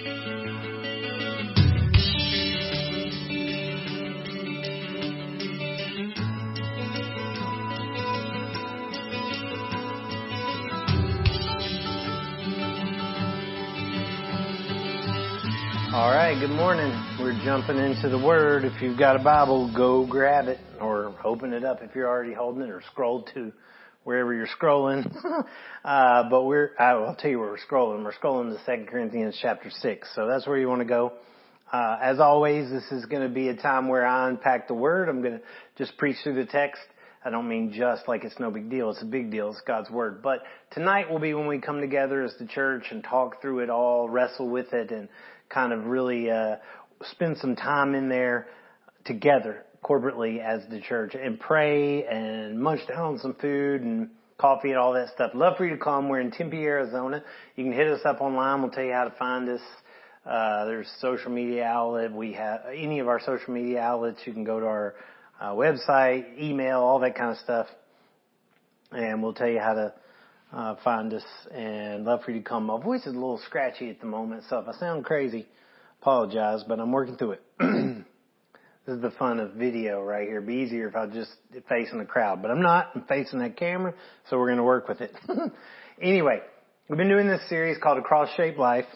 All right, good morning. We're jumping into the Word. If you've got a Bible, go grab it or open it up if you're already holding it or scroll to wherever you're scrolling. uh, but we're, I'll tell you where we're scrolling. We're scrolling to 2 Corinthians chapter 6. So that's where you want to go. Uh, as always, this is going to be a time where I unpack the Word. I'm going to just preach through the text. I don't mean just like it's no big deal. It's a big deal. It's God's Word. But tonight will be when we come together as the church and talk through it all, wrestle with it, and kind of really uh, spend some time in there together corporately as the church and pray and munch down some food and coffee and all that stuff. Love for you to come. We're in Tempe, Arizona. You can hit us up online. We'll tell you how to find us. Uh, there's social media outlet. We have any of our social media outlets. You can go to our uh, website, email, all that kind of stuff, and we'll tell you how to uh, find us and love for you to come. My voice is a little scratchy at the moment, so if I sound crazy, apologize, but I'm working through it. this is the fun of video right here. It'd be easier if I was just facing the crowd, but I'm not. I'm facing that camera, so we're going to work with it. anyway, we've been doing this series called A Cross-Shaped Life.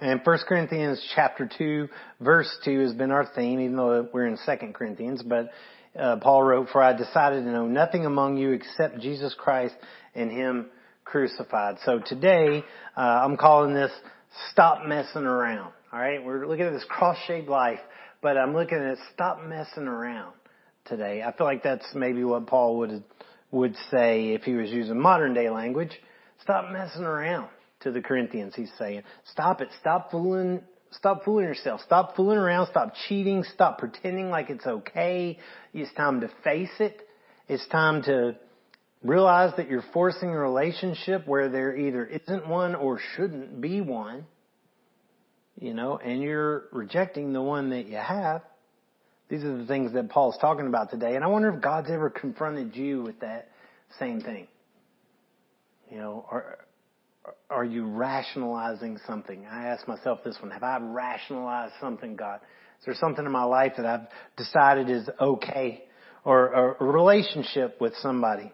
And 1 Corinthians chapter 2, verse 2 has been our theme, even though we're in 2 Corinthians. But uh, Paul wrote, For I decided to know nothing among you except Jesus Christ and Him crucified. So today, uh, I'm calling this Stop Messing Around. Alright? We're looking at this cross-shaped life, but I'm looking at Stop Messing Around today. I feel like that's maybe what Paul would, would say if he was using modern day language. Stop messing around to the Corinthians, he's saying. Stop it. Stop fooling Stop fooling yourself. Stop fooling around. Stop cheating. Stop pretending like it's okay. It's time to face it. It's time to realize that you're forcing a relationship where there either isn't one or shouldn't be one. You know, and you're rejecting the one that you have. These are the things that Paul's talking about today. And I wonder if God's ever confronted you with that same thing. You know, are, are you rationalizing something? I ask myself this one. Have I rationalized something, God? Is there something in my life that I've decided is okay? Or a relationship with somebody,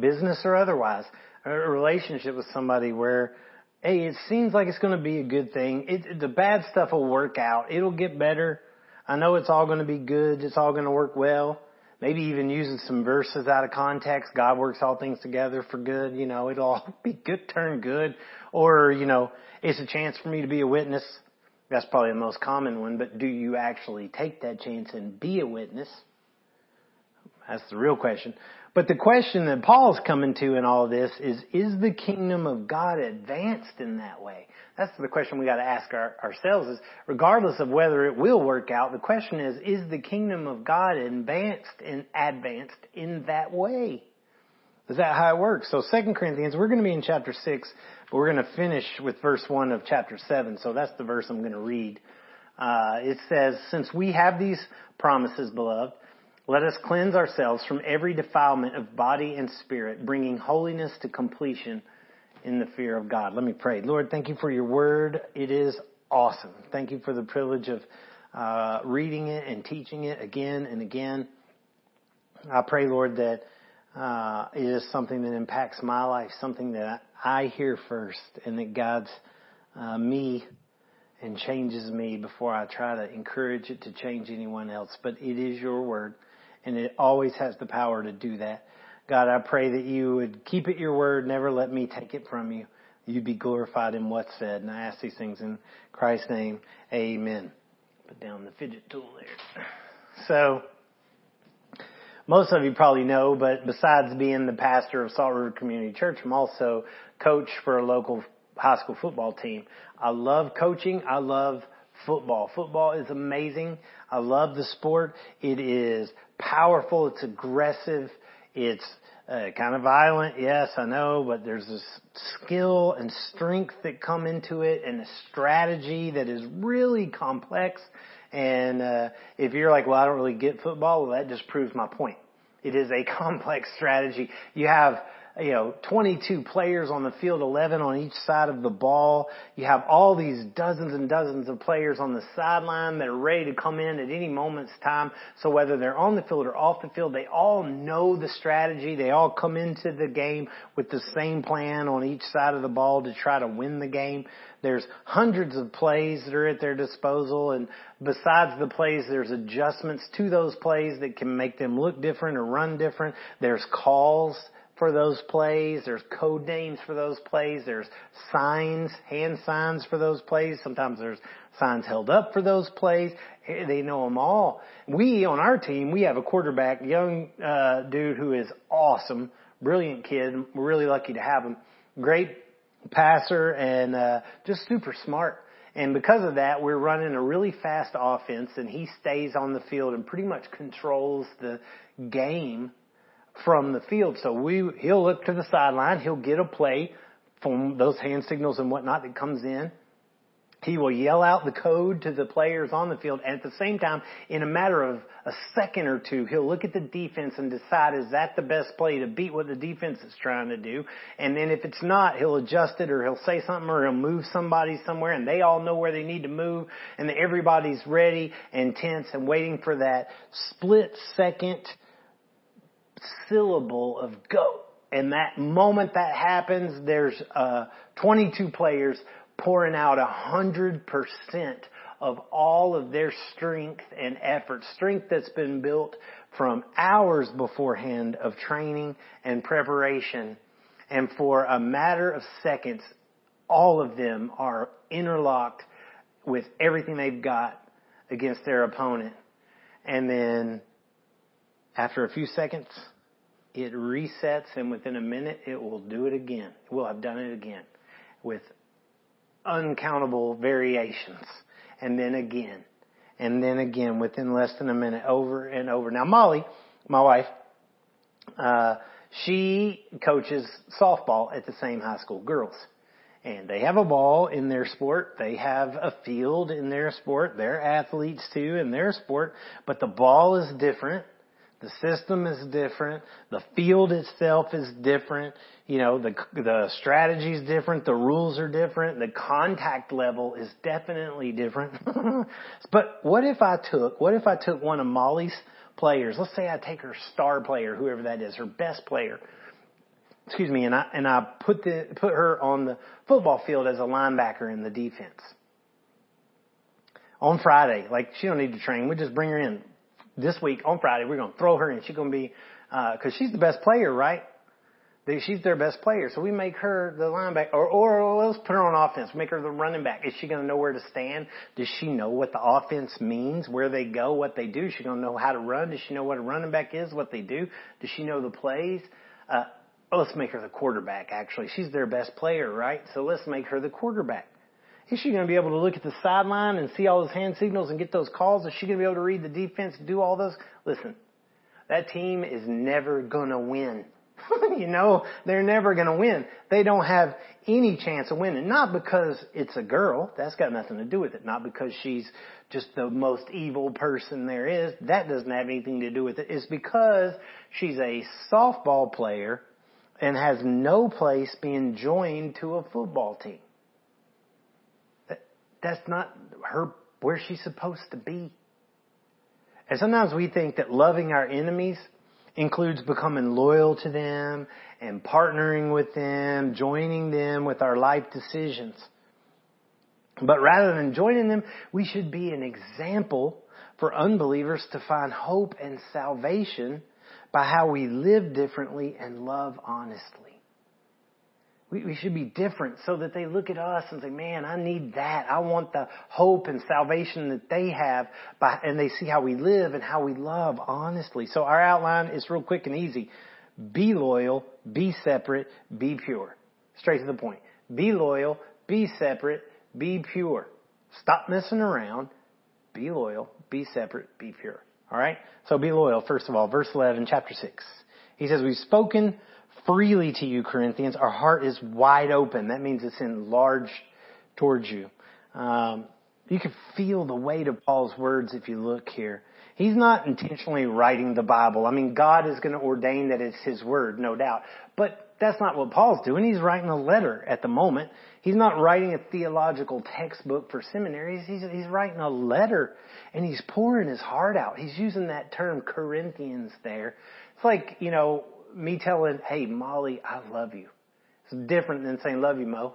business or otherwise, a relationship with somebody where, hey, it seems like it's going to be a good thing. It, the bad stuff will work out. It'll get better. I know it's all going to be good. It's all going to work well maybe even using some verses out of context. God works all things together for good. You know, it'll all be good, turn good. Or, you know, it's a chance for me to be a witness. That's probably the most common one, but do you actually take that chance and be a witness? That's the real question. But the question that Paul's coming to in all of this is, is the kingdom of God advanced in that way? That's the question we got to ask our, ourselves is, regardless of whether it will work out, the question is, is the kingdom of God advanced and advanced in that way? Is that how it works? So 2 Corinthians, we're to be in chapter 6, but we're to finish with verse 1 of chapter 7. So that's the verse I'm to read. Uh, it says, since we have these promises, beloved, let us cleanse ourselves from every defilement of body and spirit, bringing holiness to completion in the fear of God. Let me pray. Lord, thank you for your word. It is awesome. Thank you for the privilege of uh, reading it and teaching it again and again. I pray, Lord, that uh, it is something that impacts my life, something that I hear first, and that guides uh, me and changes me before I try to encourage it to change anyone else. But it is your word, and it always has the power to do that. God, I pray that you would keep it your word, never let me take it from you. You'd be glorified in what's said. And I ask these things in Christ's name. Amen. Put down the fidget tool there. So, most of you probably know, but besides being the pastor of Salt River Community Church, I'm also coach for a local high school football team. I love coaching. I love football. Football is amazing. I love the sport. It is powerful. It's aggressive. It's uh, kind of violent, yes, I know, but there's this skill and strength that come into it and a strategy that is really complex. And uh, if you're like, well, I don't really get football, well, that just proves my point. It is a complex strategy. You have you know, 22 players on the field, 11 on each side of the ball. You have all these dozens and dozens of players on the sideline that are ready to come in at any moment's time. So whether they're on the field or off the field, they all know the strategy. They all come into the game with the same plan on each side of the ball to try to win the game. There's hundreds of plays that are at their disposal and besides the plays, there's adjustments to those plays that can make them look different or run different. There's calls for those plays. There's code names for those plays. There's signs, hand signs for those plays. Sometimes there's signs held up for those plays. They know them all. We on our team, we have a quarterback, young uh, dude who is awesome, brilliant kid. We're really lucky to have him. Great passer and uh, just super smart. And because of that, we're running a really fast offense and he stays on the field and pretty much controls the game from the field. So we, he'll look to the sideline, he'll get a play from those hand signals and whatnot that comes in. He will yell out the code to the players on the field, and at the same time, in a matter of a second or two, he'll look at the defense and decide is that the best play to beat what the defense is trying to do. And then if it's not, he'll adjust it or he'll say something or he'll move somebody somewhere, and they all know where they need to move, and everybody's ready and tense and waiting for that split second syllable of go. And that moment that happens, there's uh, 22 players pouring out hundred percent of all of their strength and effort, strength that's been built from hours beforehand of training and preparation. And for a matter of seconds, all of them are interlocked with everything they've got against their opponent. And then after a few seconds, it resets and within a minute it will do it again. It will have done it again with uncountable variations. And then again. And then again within less than a minute over and over. Now Molly, my wife, uh, she coaches softball at the same high school, girls. And they have a ball in their sport. They have a field in their sport. They're athletes too in their sport. But the ball is different the system is different. The field itself is different. You know, the, the strategy is different. The rules are different. The contact level is definitely different. but what if I took, what if I took one of Molly's players? Let's say I take her star player, whoever that is, her best player. Excuse me, and I, and I put the, put her on the football field as a linebacker in the defense. On Friday, like she don't need to train, we just bring her in this week on Friday, we're going to throw her in. She's going to be, uh, cause she's the best player, right? She's their best player. So we make her the linebacker, or, or let's put her on offense. Make her the running back. Is she going to know where to stand? Does she know what the offense means, where they go, what they do? Is she going to know how to run? Does she know what a running back is, what they do? Does she know the plays? Uh, let's make her the quarterback, actually. She's their best player, right? So let's make her the quarterback. Is she going to be able to look at the sideline and see all those hand signals and get those calls? Is she going to be able to read the defense and do all those? Listen, that team is never going to win. you know, they're never going to win. They don't have any chance of winning. Not because it's a girl. That's got nothing to do with it. Not because she's just the most evil person there is. That doesn't have anything to do with it. It's because she's a softball player and has no place being joined to a football team that's not her where she's supposed to be. And sometimes we think that loving our enemies includes becoming loyal to them and partnering with them, joining them with our life decisions. But rather than joining them, we should be an example for unbelievers to find hope and salvation by how we live differently and love honestly. We, we should be different so that they look at us and say, man, I need that. I want the hope and salvation that they have by, and they see how we live and how we love honestly. So our outline is real quick and easy. Be loyal, be separate, be pure. Straight to the point. Be loyal, be separate, be pure. Stop messing around. Be loyal, be separate, be pure. Alright? So be loyal, first of all. Verse 11, chapter 6. He says, we've spoken freely to you, Corinthians. Our heart is wide open. That means it's enlarged towards you. Um, you can feel the weight of Paul's words if you look here. He's not intentionally writing the Bible. I mean, God is going to ordain that it's His word, no doubt. But that's not what Paul's doing. He's writing a letter at the moment. He's not writing a theological textbook for seminaries. He's, he's writing a letter and he's pouring his heart out. He's using that term Corinthians there. It's like, you know, me telling, hey, Molly, I love you. It's different than saying love you, Mo.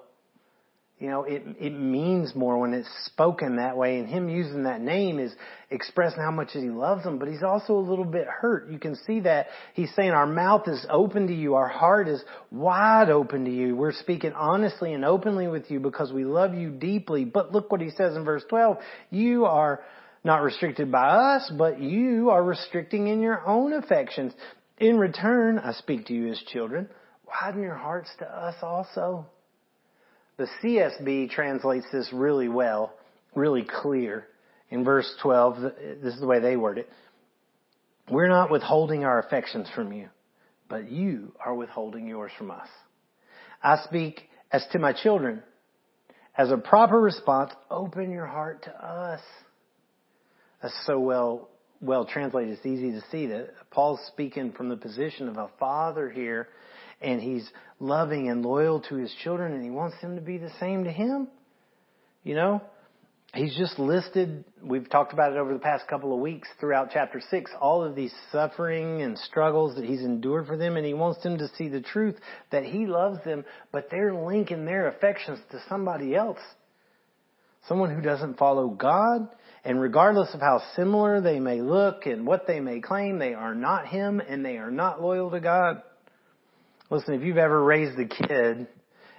You know, it, it means more when it's spoken that way and him using that name is expressing how much he loves him, but he's also a little bit hurt. You can see that he's saying our mouth is open to you. Our heart is wide open to you. We're speaking honestly and openly with you because we love you deeply. But look what he says in verse 12. You are not restricted by us, but you are restricting in your own affections. In return, I speak to you as children. Widen your hearts to us also. The CSB translates this really well, really clear. In verse 12, this is the way they word it. We're not withholding our affections from you, but you are withholding yours from us. I speak as to my children. As a proper response, open your heart to us. That's so well, well translated. It's easy to see that Paul's speaking from the position of a father here and he's loving and loyal to his children and he wants them to be the same to him. You know, he's just listed, we've talked about it over the past couple of weeks throughout chapter 6, all of these suffering and struggles that he's endured for them and he wants them to see the truth that he loves them, but they're linking their affections to somebody else. Someone who doesn't follow God, and regardless of how similar they may look and what they may claim, they are not Him and they are not loyal to God. Listen, if you've ever raised a kid,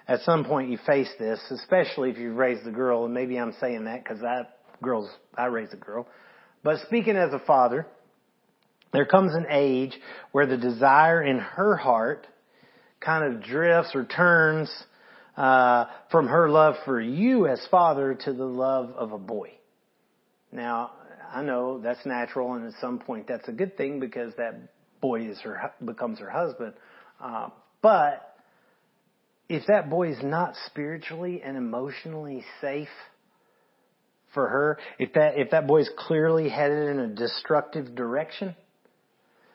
at some point you face this, especially if you've raised a girl, and maybe I'm saying that because I, girls, I raised a girl. But speaking as a father, there comes an age where the desire in her heart kind of drifts or turns uh, from her love for you as father to the love of a boy. Now, I know that's natural, and at some point that's a good thing because that boy is her becomes her husband. Uh, but if that boy is not spiritually and emotionally safe for her, if that if that boy is clearly headed in a destructive direction,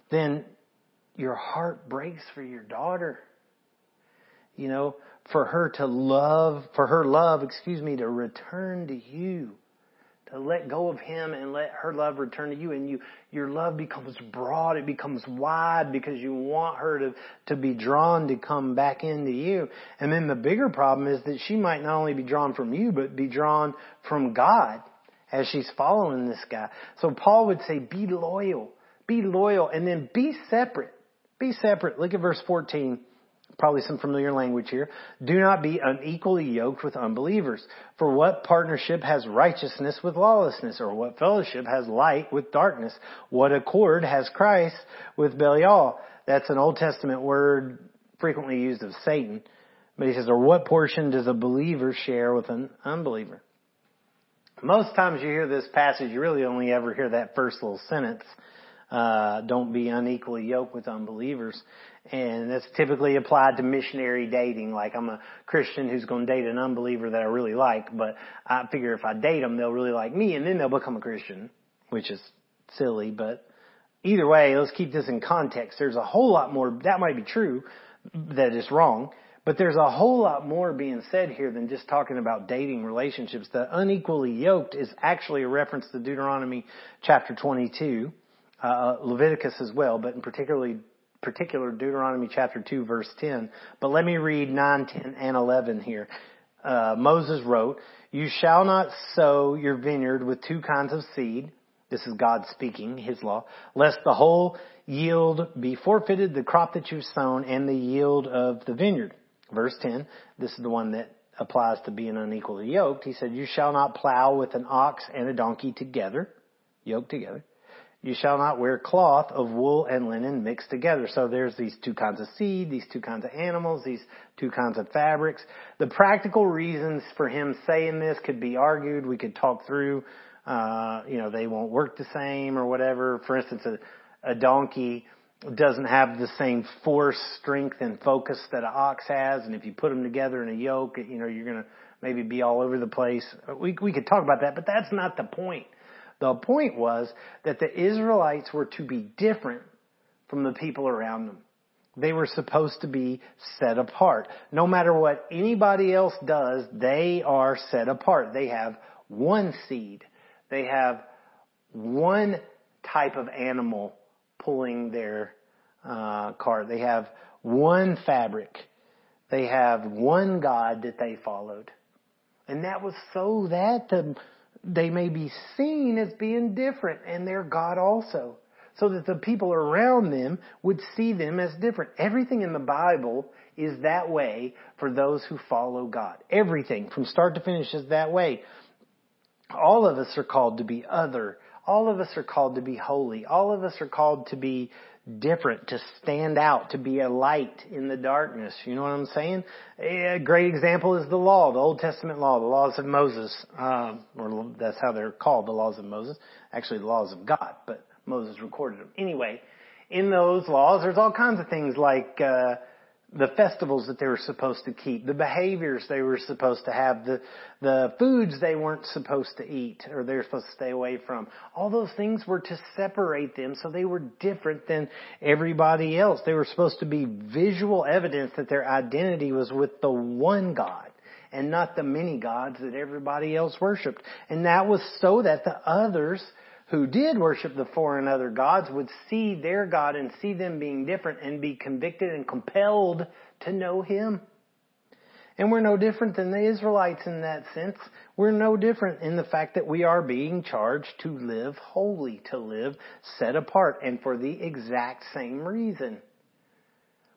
then your heart breaks for your daughter. You know, for her to love, for her love, excuse me, to return to you to let go of him and let her love return to you and you your love becomes broad it becomes wide because you want her to to be drawn to come back into you. And then the bigger problem is that she might not only be drawn from you but be drawn from God as she's following this guy. So Paul would say be loyal. Be loyal and then be separate. Be separate. Look at verse 14 probably some familiar language here. Do not be unequally yoked with unbelievers. For what partnership has righteousness with lawlessness? Or what fellowship has light with darkness? What accord has Christ with Belial? That's an Old Testament word frequently used of Satan. But he says, or what portion does a believer share with an unbeliever? Most times you hear this passage, you really only ever hear that first little sentence. Uh, don't be unequally yoked with unbelievers. And that's typically applied to missionary dating. Like I'm a Christian who's going to date an unbeliever that I really like, but I figure if I date them, they'll really like me and then they'll become a Christian, which is silly, but either way, let's keep this in context. There's a whole lot more, that might be true, that is wrong, but there's a whole lot more being said here than just talking about dating relationships. The unequally yoked is actually a reference to Deuteronomy chapter 22 uh, Leviticus as well, but in particularly particular Deuteronomy chapter 2 verse 10. But let me read 9, 10, and 11 here. Uh, Moses wrote, You shall not sow your vineyard with two kinds of seed. This is God speaking, His law. Lest the whole yield be forfeited, the crop that you've sown, and the yield of the vineyard. Verse 10, this is the one that applies to being unequally yoked. He said, You shall not plow with an ox and a donkey together, yoked together. You shall not wear cloth of wool and linen mixed together. So there's these two kinds of seed, these two kinds of animals, these two kinds of fabrics. The practical reasons for him saying this could be argued. We could talk through, uh, you know, they won't work the same or whatever. For instance, a, a donkey doesn't have the same force, strength, and focus that an ox has. And if you put them together in a yoke, you know, you're going to maybe be all over the place. We, we could talk about that, but that's not the point. The point was that the Israelites were to be different from the people around them. They were supposed to be set apart. No matter what anybody else does, they are set apart. They have one seed. They have one type of animal pulling their uh, cart. They have one fabric. They have one God that they followed. And that was so that the, they may be seen as being different and they're God also. So that the people around them would see them as different. Everything in the Bible is that way for those who follow God. Everything from start to finish is that way. All of us are called to be other. All of us are called to be holy. All of us are called to be different, to stand out, to be a light in the darkness. You know what I'm saying? A great example is the law, the Old Testament law, the laws of Moses, um, or that's how they're called, the laws of Moses. Actually, the laws of God, but Moses recorded them. Anyway, in those laws, there's all kinds of things like uh, the festivals that they were supposed to keep, the behaviors they were supposed to have, the the foods they weren't supposed to eat or they were supposed to stay away from. All those things were to separate them so they were different than everybody else. They were supposed to be visual evidence that their identity was with the one God and not the many gods that everybody else worshiped. And that was so that the others who did worship the foreign other gods would see their God and see them being different and be convicted and compelled to know Him. And we're no different than the Israelites in that sense. We're no different in the fact that we are being charged to live holy, to live set apart, and for the exact same reason.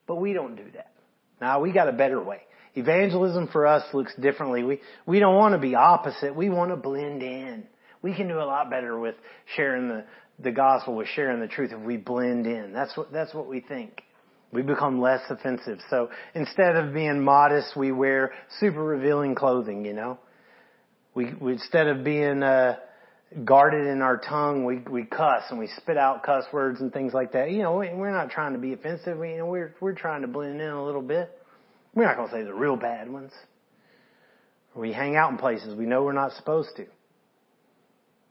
But we don't do that. Now we got a better way. Evangelism for us looks differently. We, we don't want to be opposite. We want to blend in. We can do a lot better with sharing the, the gospel, with sharing the truth if we blend in. That's what, that's what we think. We become less offensive. So instead of being modest, we wear super revealing clothing, you know? We, we instead of being, uh, guarded in our tongue, we, we cuss and we spit out cuss words and things like that. You know, we're not trying to be offensive. We, you know, we're, we're trying to blend in a little bit. We're not going to say the real bad ones. We hang out in places we know we're not supposed to.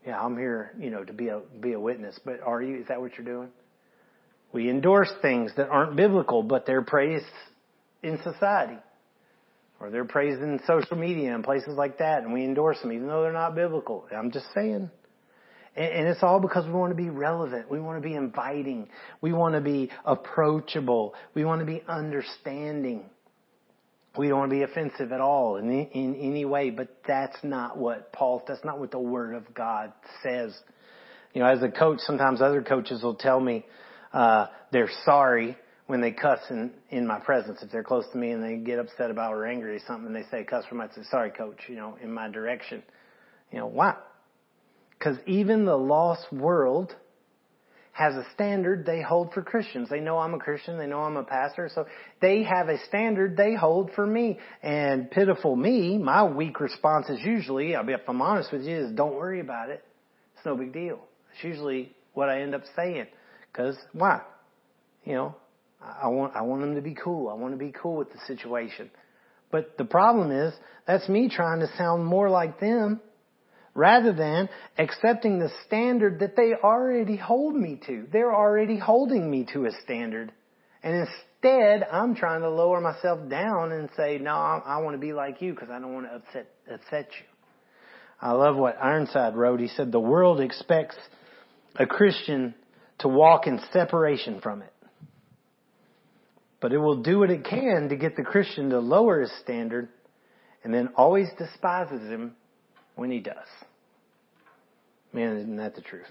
Yeah, I'm here, you know, to be a be a witness. But are you? Is that what you're doing? We endorse things that aren't biblical, but they're praised in society, or they're praised in social media and places like that, and we endorse them even though they're not biblical. I'm just saying. And, and it's all because we want to be relevant. We want to be inviting. We want to be approachable. We want to be understanding. We don't want to be offensive at all in, in any way, but that's not what Paul, that's not what the Word of God says. You know, as a coach, sometimes other coaches will tell me, uh, they're sorry when they cuss in, in my presence. If they're close to me and they get upset about or angry or something, and they say cuss from, I say, sorry coach, you know, in my direction. You know, why? Cause even the lost world has a standard they hold for Christians. They know I'm a Christian. They know I'm a pastor. So they have a standard they hold for me. And pitiful me, my weak response is usually, if I'm honest with you, is don't worry about it. It's no big deal. It's usually what I end up saying. Cause why? You know, I want, I want them to be cool. I want to be cool with the situation. But the problem is, that's me trying to sound more like them rather than accepting the standard that they already hold me to. They're already holding me to a standard. And instead, I'm trying to lower myself down and say, no, I, I want to be like you because I don't want to upset, upset you. I love what Ironside wrote. He said, the world expects a Christian to walk in separation from it. But it will do what it can to get the Christian to lower his standard and then always despises him when he does. Man, isn't that the truth?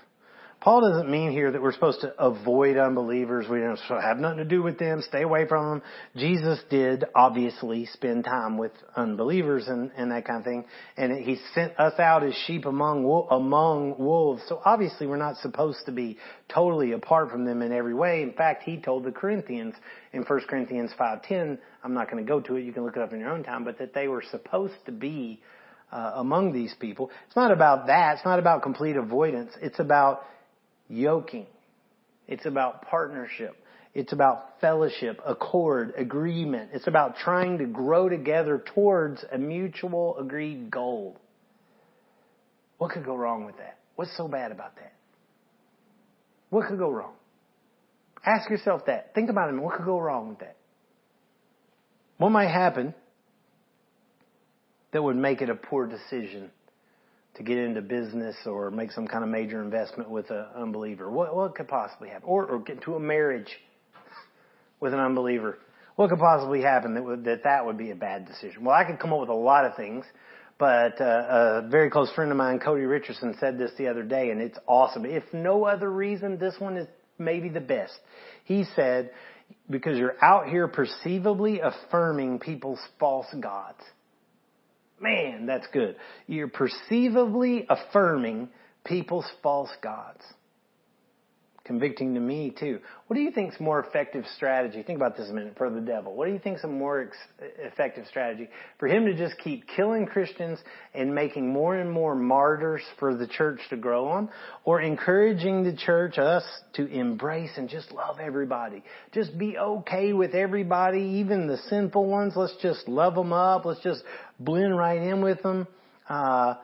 Paul doesn't mean here that we're supposed to avoid unbelievers. We don't have nothing to do with them. Stay away from them. Jesus did obviously spend time with unbelievers and, and that kind of thing. And he sent us out as sheep among, among wolves. So obviously we're not supposed to be totally apart from them in every way. In fact, he told the Corinthians in 1 Corinthians 5.10, I'm not going to go to it. You can look it up in your own time, but that they were supposed to be uh, among these people. It's not about that. It's not about complete avoidance. It's about yoking. It's about partnership. It's about fellowship, accord, agreement. It's about trying to grow together towards a mutual agreed goal. What could go wrong with that? What's so bad about that? What could go wrong? Ask yourself that. Think about it. What could go wrong with that? What might happen that would make it a poor decision to get into business or make some kind of major investment with an unbeliever? What, what could possibly happen? Or, or get into a marriage with an unbeliever? What could possibly happen that would, that that would be a bad decision? Well, I could come up with a lot of things, but uh, a very close friend of mine, Cody Richardson, said this the other day, and it's awesome. If no other reason, this one is maybe the best. He said, because you're out here perceivably affirming people's false gods. Man, that's good. You're perceivably affirming people's false gods. Convicting to me too. What do you think is more effective strategy? Think about this a minute for the devil. What do you think is a more ex- effective strategy for him to just keep killing Christians and making more and more martyrs for the church to grow on, or encouraging the church, us, to embrace and just love everybody, just be okay with everybody, even the sinful ones. Let's just love them up. Let's just blend right in with them. Uh,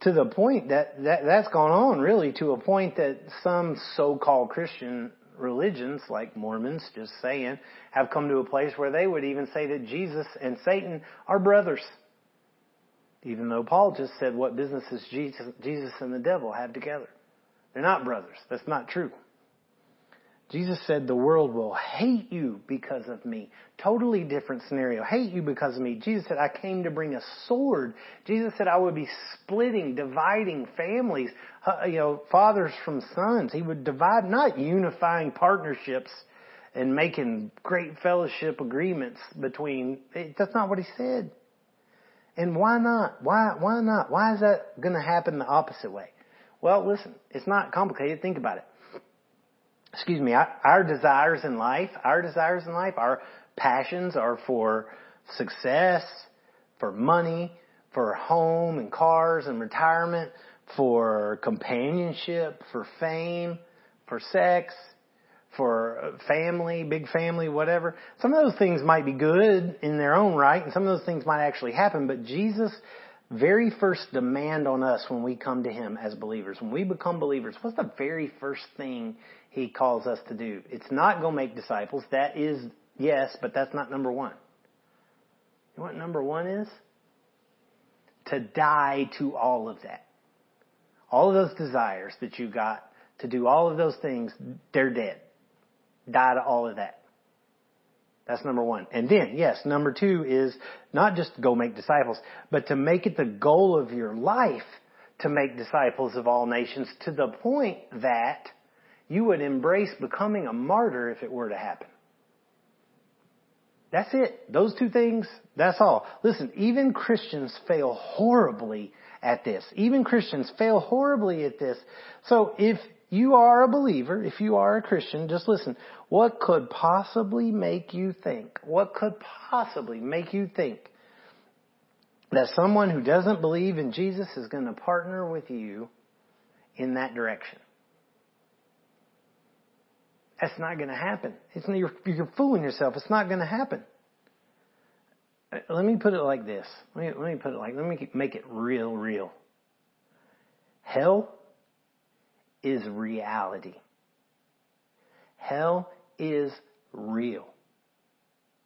to the point that, that that's gone on really to a point that some so-called Christian religions like Mormons just saying have come to a place where they would even say that Jesus and Satan are brothers. Even though Paul just said what business does Jesus, Jesus and the devil have together? They're not brothers. That's not true. Jesus said the world will hate you because of me. Totally different scenario. Hate you because of me. Jesus said I came to bring a sword. Jesus said I would be splitting, dividing families, uh, you know, fathers from sons. He would divide, not unifying partnerships and making great fellowship agreements between, that's not what he said. And why not? Why, why not? Why is that going to happen the opposite way? Well, listen, it's not complicated. Think about it excuse me, our desires in life, our desires in life, our passions are for success, for money, for home and cars and retirement, for companionship, for fame, for sex, for uh, family, big family, whatever. Some of those things might be good in their own right, and some of those things might actually happen, but Jesus very first demand on us when we come to Him as believers, when we become believers, what's the very first thing He calls us to do? It's not go make disciples. That is, yes, but that's not number one. You know what number one is? To die to all of that. All of those desires that you got to do all of those things, they're dead. Die to all of that. That's number one. And then, yes, number two is not just go make disciples, but to make it the goal of your life to make disciples of all nations to the point that you would embrace becoming a martyr if it were to happen. That's it. Those two things, that's all. Listen, even Christians fail horribly at this. Even Christians fail horribly at this. So if you are a believer, if you are a Christian, just listen. What could possibly make you think? What could possibly make you think that someone who doesn't believe in Jesus is going to partner with you in that direction? That's not going to happen. It's, you're, you're fooling yourself. It's not going to happen. Uh, let me put it like this. Let me, let me put it like, let me make it real, real. Hell is reality. Hell is real.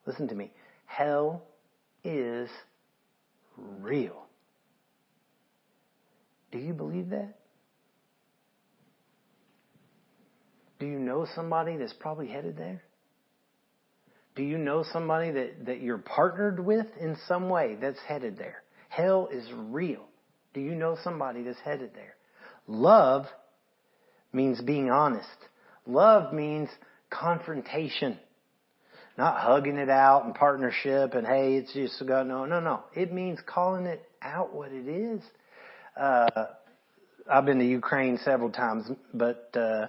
Listen to me. Hell is real. Do you believe that? Do you know somebody that's probably headed there? Do you know somebody that, that you're partnered with in some way that's headed there? Hell is real. Do you know somebody that's headed there? Love means being honest. Love means confrontation. Not hugging it out in partnership and hey, it's just a go. No, no, no. It means calling it out what it is. Uh, I've been to Ukraine several times, but, uh,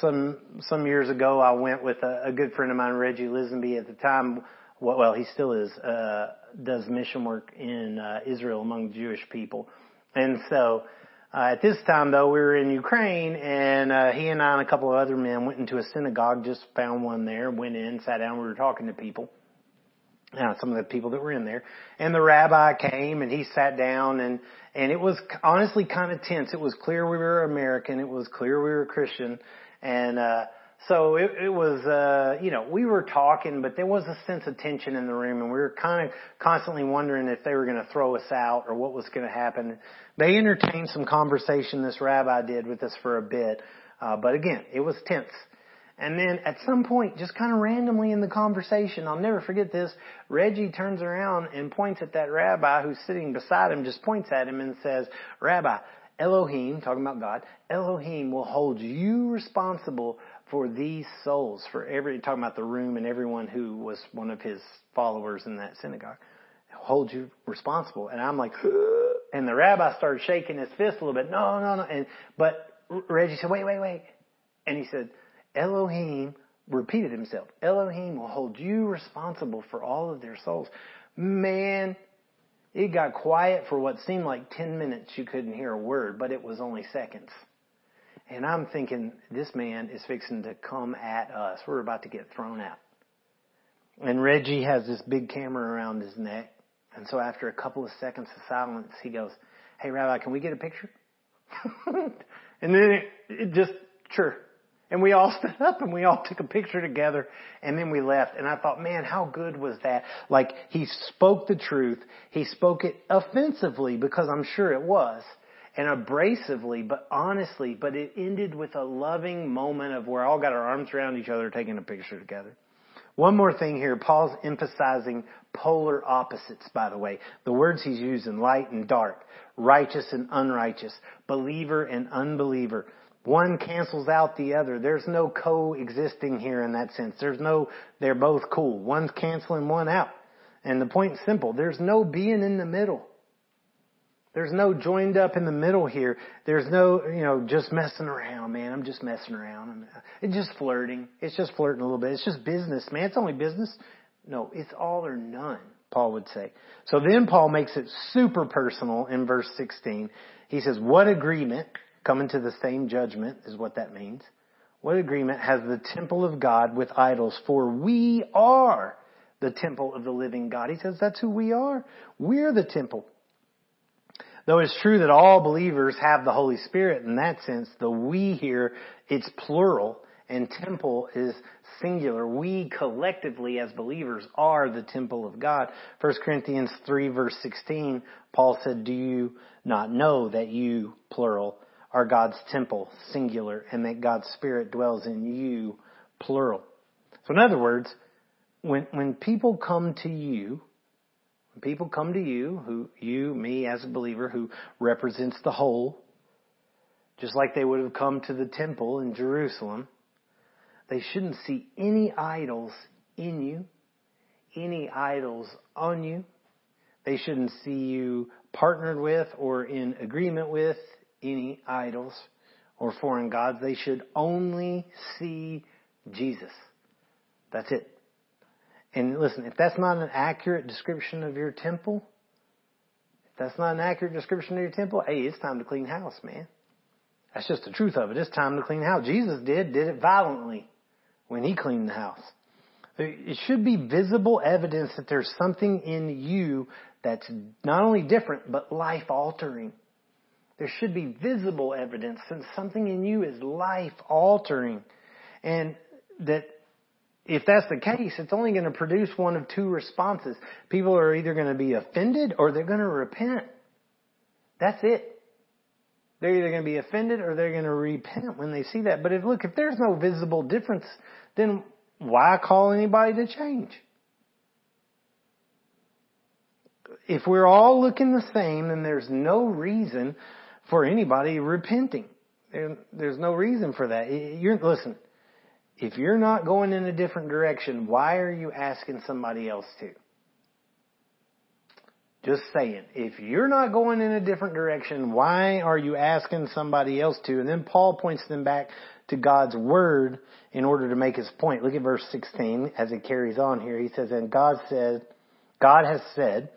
some, some years ago I went with a, a good friend of mine, Reggie Lisenby at the time. Well, well he still is, uh, does mission work in, uh, Israel among Jewish people. And so, uh, at this time, though, we were in Ukraine, and uh, he and I and a couple of other men went into a synagogue. Just found one there, went in, sat down. We were talking to people, uh, some of the people that were in there, and the rabbi came and he sat down, and and it was honestly kind of tense. It was clear we were American. It was clear we were Christian, and uh, so it, it was, uh, you know, we were talking, but there was a sense of tension in the room and we were kind of constantly wondering if they were going to throw us out or what was going to happen. They entertained some conversation, this rabbi did with us for a bit. Uh, but again, it was tense. And then at some point, just kind of randomly in the conversation, I'll never forget this, Reggie turns around and points at that rabbi who's sitting beside him, just points at him and says, Rabbi, Elohim, talking about God, Elohim will hold you responsible for these souls, for every, talking about the room and everyone who was one of his followers in that synagogue. Hold you responsible. And I'm like, and the rabbi started shaking his fist a little bit. No, no, no. And, but Reggie said, wait, wait, wait. And he said, Elohim repeated himself. Elohim will hold you responsible for all of their souls. Man, it got quiet for what seemed like 10 minutes. You couldn't hear a word, but it was only seconds. And I'm thinking, this man is fixing to come at us. We're about to get thrown out. And Reggie has this big camera around his neck. And so after a couple of seconds of silence, he goes, Hey, Rabbi, can we get a picture? and then it, it just, sure. And we all stood up and we all took a picture together and then we left. And I thought, man, how good was that? Like he spoke the truth. He spoke it offensively because I'm sure it was and abrasively, but honestly, but it ended with a loving moment of where all got our arms around each other taking a picture together. One more thing here. Paul's emphasizing polar opposites, by the way. The words he's using, light and dark, righteous and unrighteous, believer and unbeliever. One cancels out the other. There's no coexisting here in that sense. There's no, they're both cool. One's canceling one out. And the point's simple. There's no being in the middle. There's no joined up in the middle here. There's no, you know, just messing around, man. I'm just messing around. It's just flirting. It's just flirting a little bit. It's just business, man. It's only business. No, it's all or none, Paul would say. So then Paul makes it super personal in verse 16. He says, what agreement, coming to the same judgment is what that means. What agreement has the temple of God with idols? For we are the temple of the living God. He says that's who we are. We're the temple. Though it's true that all believers have the Holy Spirit in that sense, the we here, it's plural and temple is singular. We collectively as believers are the temple of God. 1 Corinthians 3 verse 16, Paul said, do you not know that you, plural, are God's temple, singular, and that God's Spirit dwells in you, plural. So in other words, when, when people come to you, when people come to you, who you, me as a believer, who represents the whole, just like they would have come to the temple in Jerusalem, they shouldn't see any idols in you, any idols on you. They shouldn't see you partnered with or in agreement with any idols or foreign gods. They should only see Jesus. That's it. And listen, if that's not an accurate description of your temple, if that's not an accurate description of your temple, hey, it's time to clean house, man. That's just the truth of it. It's time to clean house. Jesus did, did it violently when he cleaned the house. It should be visible evidence that there's something in you that's not only different, but life altering. There should be visible evidence that something in you is life altering. And that if that's the case, it's only going to produce one of two responses. People are either going to be offended or they're going to repent. That's it. They're either going to be offended or they're going to repent when they see that. But if, look, if there's no visible difference, then why call anybody to change? If we're all looking the same, then there's no reason for anybody repenting. there's no reason for that. You're, listen, if you're not going in a different direction, why are you asking somebody else to? Just saying. If you're not going in a different direction, why are you asking somebody else to? And then Paul points them back to God's word in order to make his point. Look at verse 16 as it carries on here. He says, and God said, God has said,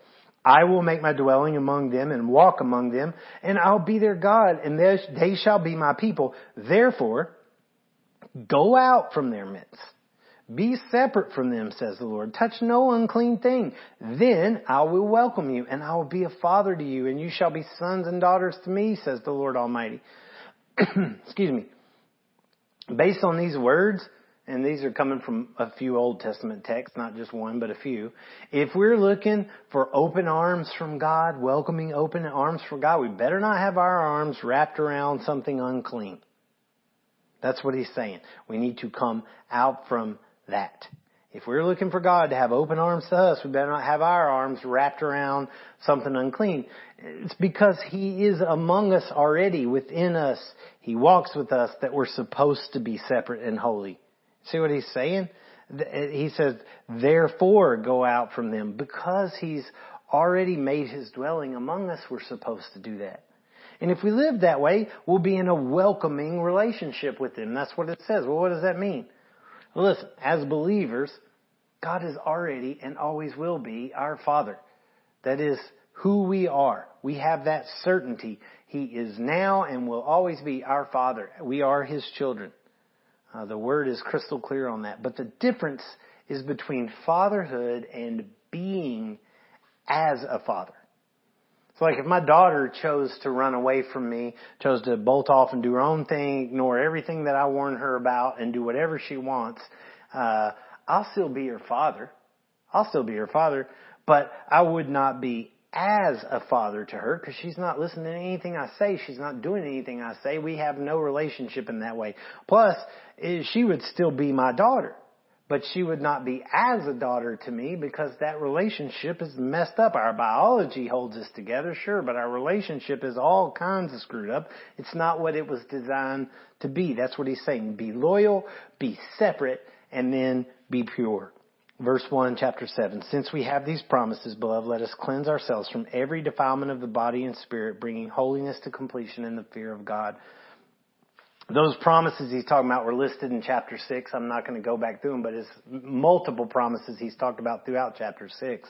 I will make my dwelling among them and walk among them and I'll be their God and they shall be my people. Therefore, Go out from their midst. Be separate from them, says the Lord. Touch no unclean thing. Then I will welcome you and I will be a father to you and you shall be sons and daughters to me, says the Lord Almighty. Excuse me. Based on these words, and these are coming from a few Old Testament texts, not just one, but a few. If we're looking for open arms from God, welcoming open arms from God, we better not have our arms wrapped around something unclean. That's what he's saying. We need to come out from that. If we're looking for God to have open arms to us, we better not have our arms wrapped around something unclean. It's because He is among us already, within us. He walks with us that we're supposed to be separate and holy. See what He's saying? Eh, he says, therefore go out from them. Because He's already made His dwelling among us, we're supposed to do that. And if we live that way, we'll be in a welcoming relationship with Him. That's what it says. Well, what does that mean? Well, Listen, as believers, God is already and always will be our Father. That is who we are. We have that certainty. He is now and will always be our Father. We are His children. Uh, the Word is crystal clear on that. But the difference is between fatherhood and being as a father. So like if my daughter chose to run away from me, chose to bolt off and do her own thing, ignore everything that I warned her about and do whatever she wants, uh, I'll still be her father. I'll still be her father, but I would not be as a father to her because she's not listening to anything I say. She's not doing anything I say. We have no relationship in that way. Plus, eh, she would still be my daughter but she would not be as a daughter to me because that relationship is messed up. Our biology holds us together, sure, but our relationship is all kinds of screwed up. It's not what it was designed to be. That's what he's saying. Be loyal, be separate, and then be pure. Verse 1, chapter 7. Since we have these promises, beloved, let us cleanse ourselves from every defilement of the body and spirit, bringing holiness to completion in the fear of God. Those promises he's talking about were listed in chapter 6. I'm not going to go back through them, but it's multiple promises he's talked about throughout chapter 6.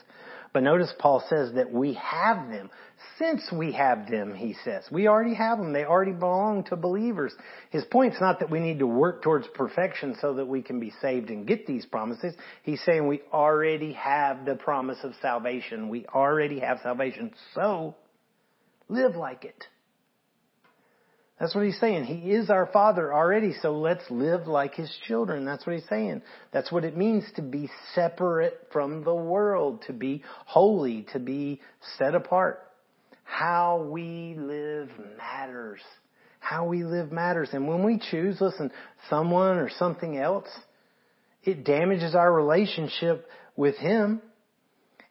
But notice Paul says that we have them. Since we have them, he says. We already have them. They already belong to believers. His point's not that we need to work towards perfection so that we can be saved and get these promises. He's saying we already have the promise of salvation. We already have salvation. So, live like it. That's what he's saying. He is our Father already, so let's live like His children. That's what he's saying. That's what it means to be separate from the world, to be holy, to be set apart. How we live matters. How we live matters. And when we choose, listen, someone or something else, it damages our relationship with Him.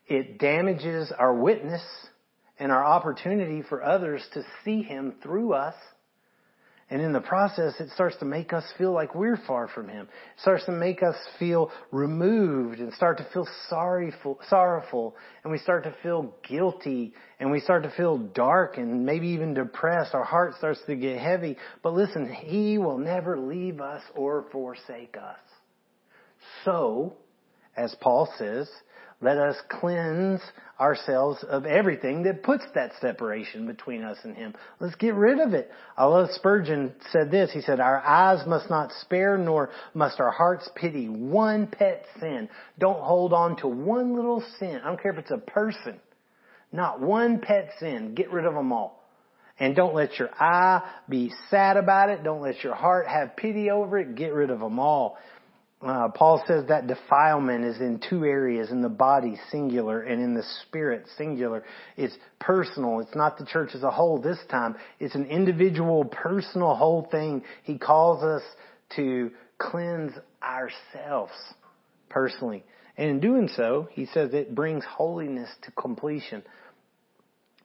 It damages our witness and our opportunity for others to see Him through us. And in the process, it starts to make us feel like we're far from Him. It starts to make us feel removed and start to feel sorryful, sorrowful. And we start to feel guilty and we start to feel dark and maybe even depressed. Our heart starts to get heavy. But listen, He will never leave us or forsake us. So, as Paul says, let us cleanse ourselves of everything that puts that separation between us and Him. Let's get rid of it. I love Spurgeon said this. He said, our eyes must not spare nor must our hearts pity one pet sin. Don't hold on to one little sin. I don't care if it's a person. Not one pet sin. Get rid of them all. And don't let your eye be sad about it. Don't let your heart have pity over it. Get rid of them all. Uh, Paul says that defilement is in two areas, in the body, singular, and in the spirit, singular. It's personal. It's not the church as a whole this time. It's an individual, personal whole thing. He calls us to cleanse ourselves personally. And in doing so, he says it brings holiness to completion.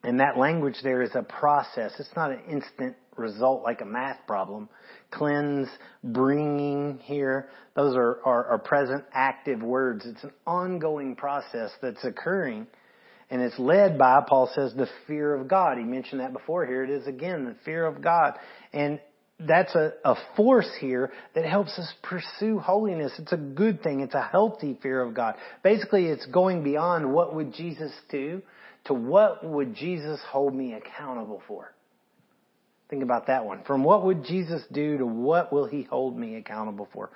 And that language there is a process. It's not an instant result like a math problem. Cleanse, bringing here, those are, are, are present active words. It's an ongoing process that's occurring. And it's led by, Paul says, the fear of God. He mentioned that before. Here it is again, the fear of God. And that's a, a force here that helps us pursue holiness. It's a good thing. It's a healthy fear of God. Basically, it's going beyond what would Jesus do to what would Jesus hold me accountable for. Think about that one. From what would Jesus do to what will he hold me accountable for?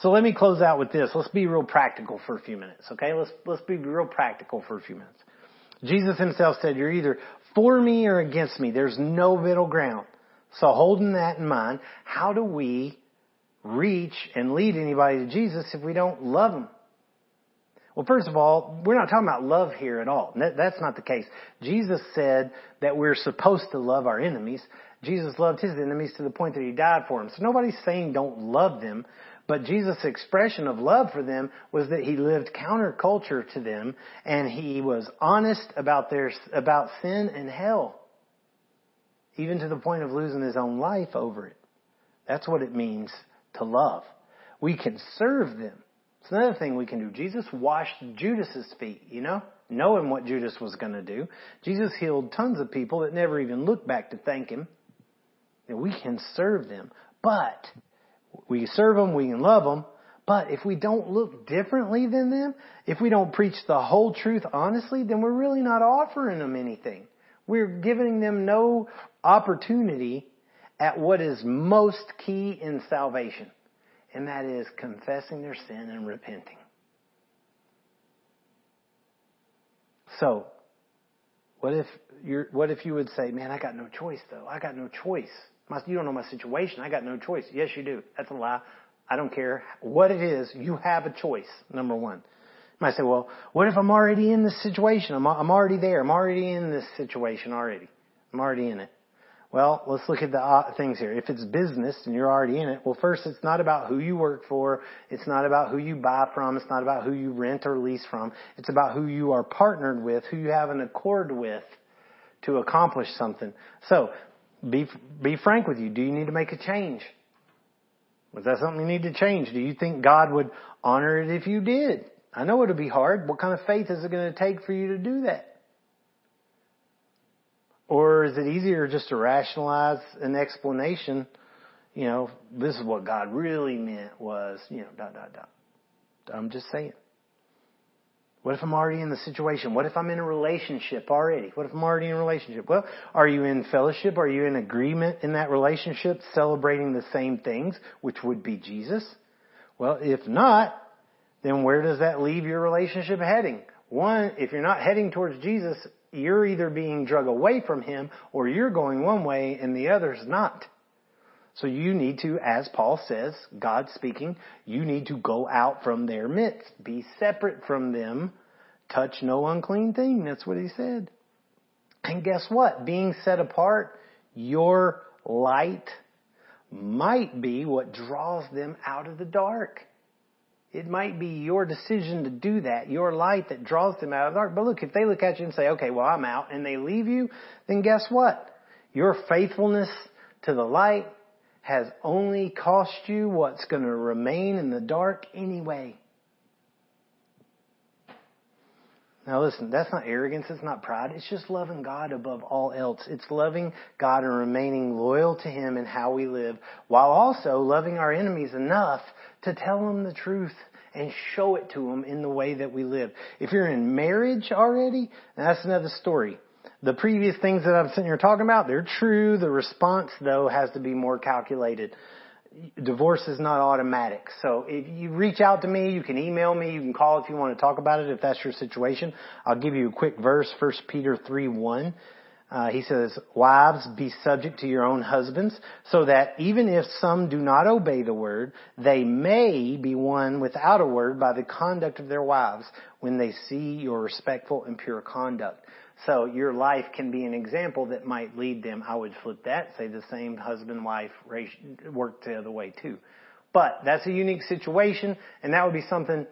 So let me close out with this. Let's be real practical for a few minutes, okay? Let's, let's be real practical for a few minutes. Jesus himself said, you're either for me or against me. There's no middle ground. So holding that in mind, how do we reach and lead anybody to Jesus if we don't love them. Well, first of all, we're not talking about love here at all. That's not the case. Jesus said that we're supposed to love our enemies. Jesus loved his enemies to the point that he died for them. So nobody's saying don't love them, but Jesus' expression of love for them was that he lived counterculture to them and he was honest about their, about sin and hell. Even to the point of losing his own life over it. That's what it means to love. We can serve them. It's another thing we can do. Jesus washed Judas's feet, you know, knowing what Judas was going to do. Jesus healed tons of people that never even looked back to thank him. And we can serve them. But we serve them, we can love them. But if we don't look differently than them, if we don't preach the whole truth honestly, then we're really not offering them anything. We're giving them no opportunity at what is most key in salvation and that is confessing their sin and repenting. So, what if you what if you would say, "Man, I got no choice though. I got no choice. My, you don't know my situation. I got no choice." Yes, you do. That's a lie. I don't care what it is. You have a choice. Number one. You might say, "Well, what if I'm already in this situation? I'm I'm already there. I'm already in this situation already. I'm already in it." Well, let's look at the uh, things here. If it's business and you're already in it, well, first, it's not about who you work for. It's not about who you buy from. It's not about who you rent or lease from. It's about who you are partnered with, who you have an accord with to accomplish something. So, be, be frank with you. Do you need to make a change? Was that something you need to change? Do you think God would honor it if you did? I know it'll be hard. What kind of faith is it going to take for you to do that? Or is it easier just to rationalize an explanation? You know, this is what God really meant was, you know, dot, dot, dot. I'm just saying. What if I'm already in the situation? What if I'm in a relationship already? What if I'm already in a relationship? Well, are you in fellowship? Are you in agreement in that relationship, celebrating the same things, which would be Jesus? Well, if not, then where does that leave your relationship heading? One, if you're not heading towards Jesus, you're either being drug away from Him or you're going one way and the other's not. So you need to, as Paul says, God speaking, you need to go out from their midst. Be separate from them. Touch no unclean thing. That's what he said. And guess what? Being set apart, your light might be what draws them out of the dark. It might be your decision to do that, your light that draws them out of the dark. But look, if they look at you and say, okay, well, I'm out, and they leave you, then guess what? Your faithfulness to the light has only cost you what's going to remain in the dark anyway. Now listen, that's not arrogance, it's not pride, it's just loving God above all else. It's loving God and remaining loyal to Him in how we live, while also loving our enemies enough to tell them the truth and show it to them in the way that we live. If you're in marriage already, that's another story. The previous things that I'm sitting here talking about, they're true. The response though has to be more calculated divorce is not automatic. So if you reach out to me, you can email me, you can call if you want to talk about it, if that's your situation. I'll give you a quick verse, 1 Peter 3, 1. Uh, he says, wives, be subject to your own husbands, so that even if some do not obey the word, they may be won without a word by the conduct of their wives when they see your respectful and pure conduct. So your life can be an example that might lead them. I would flip that, say the same husband wife work the other way too. But that's a unique situation, and that would be something.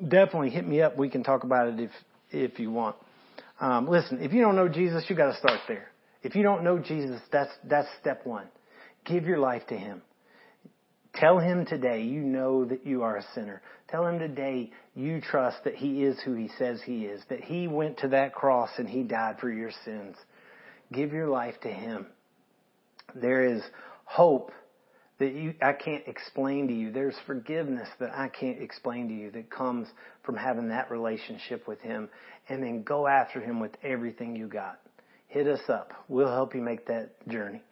Definitely hit me up. We can talk about it if if you want. Um, listen, if you don't know Jesus, you got to start there. If you don't know Jesus, that's that's step one. Give your life to Him. Tell him today you know that you are a sinner. Tell him today you trust that he is who he says he is, that he went to that cross and he died for your sins. Give your life to him. There is hope that you, I can't explain to you. There's forgiveness that I can't explain to you that comes from having that relationship with him and then go after him with everything you got. Hit us up. We'll help you make that journey.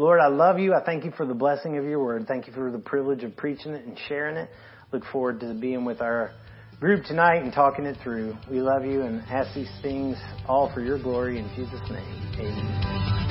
Lord, I love you. I thank you for the blessing of your word. Thank you for the privilege of preaching it and sharing it. Look forward to being with our group tonight and talking it through. We love you and ask these things all for your glory in Jesus' name. Amen.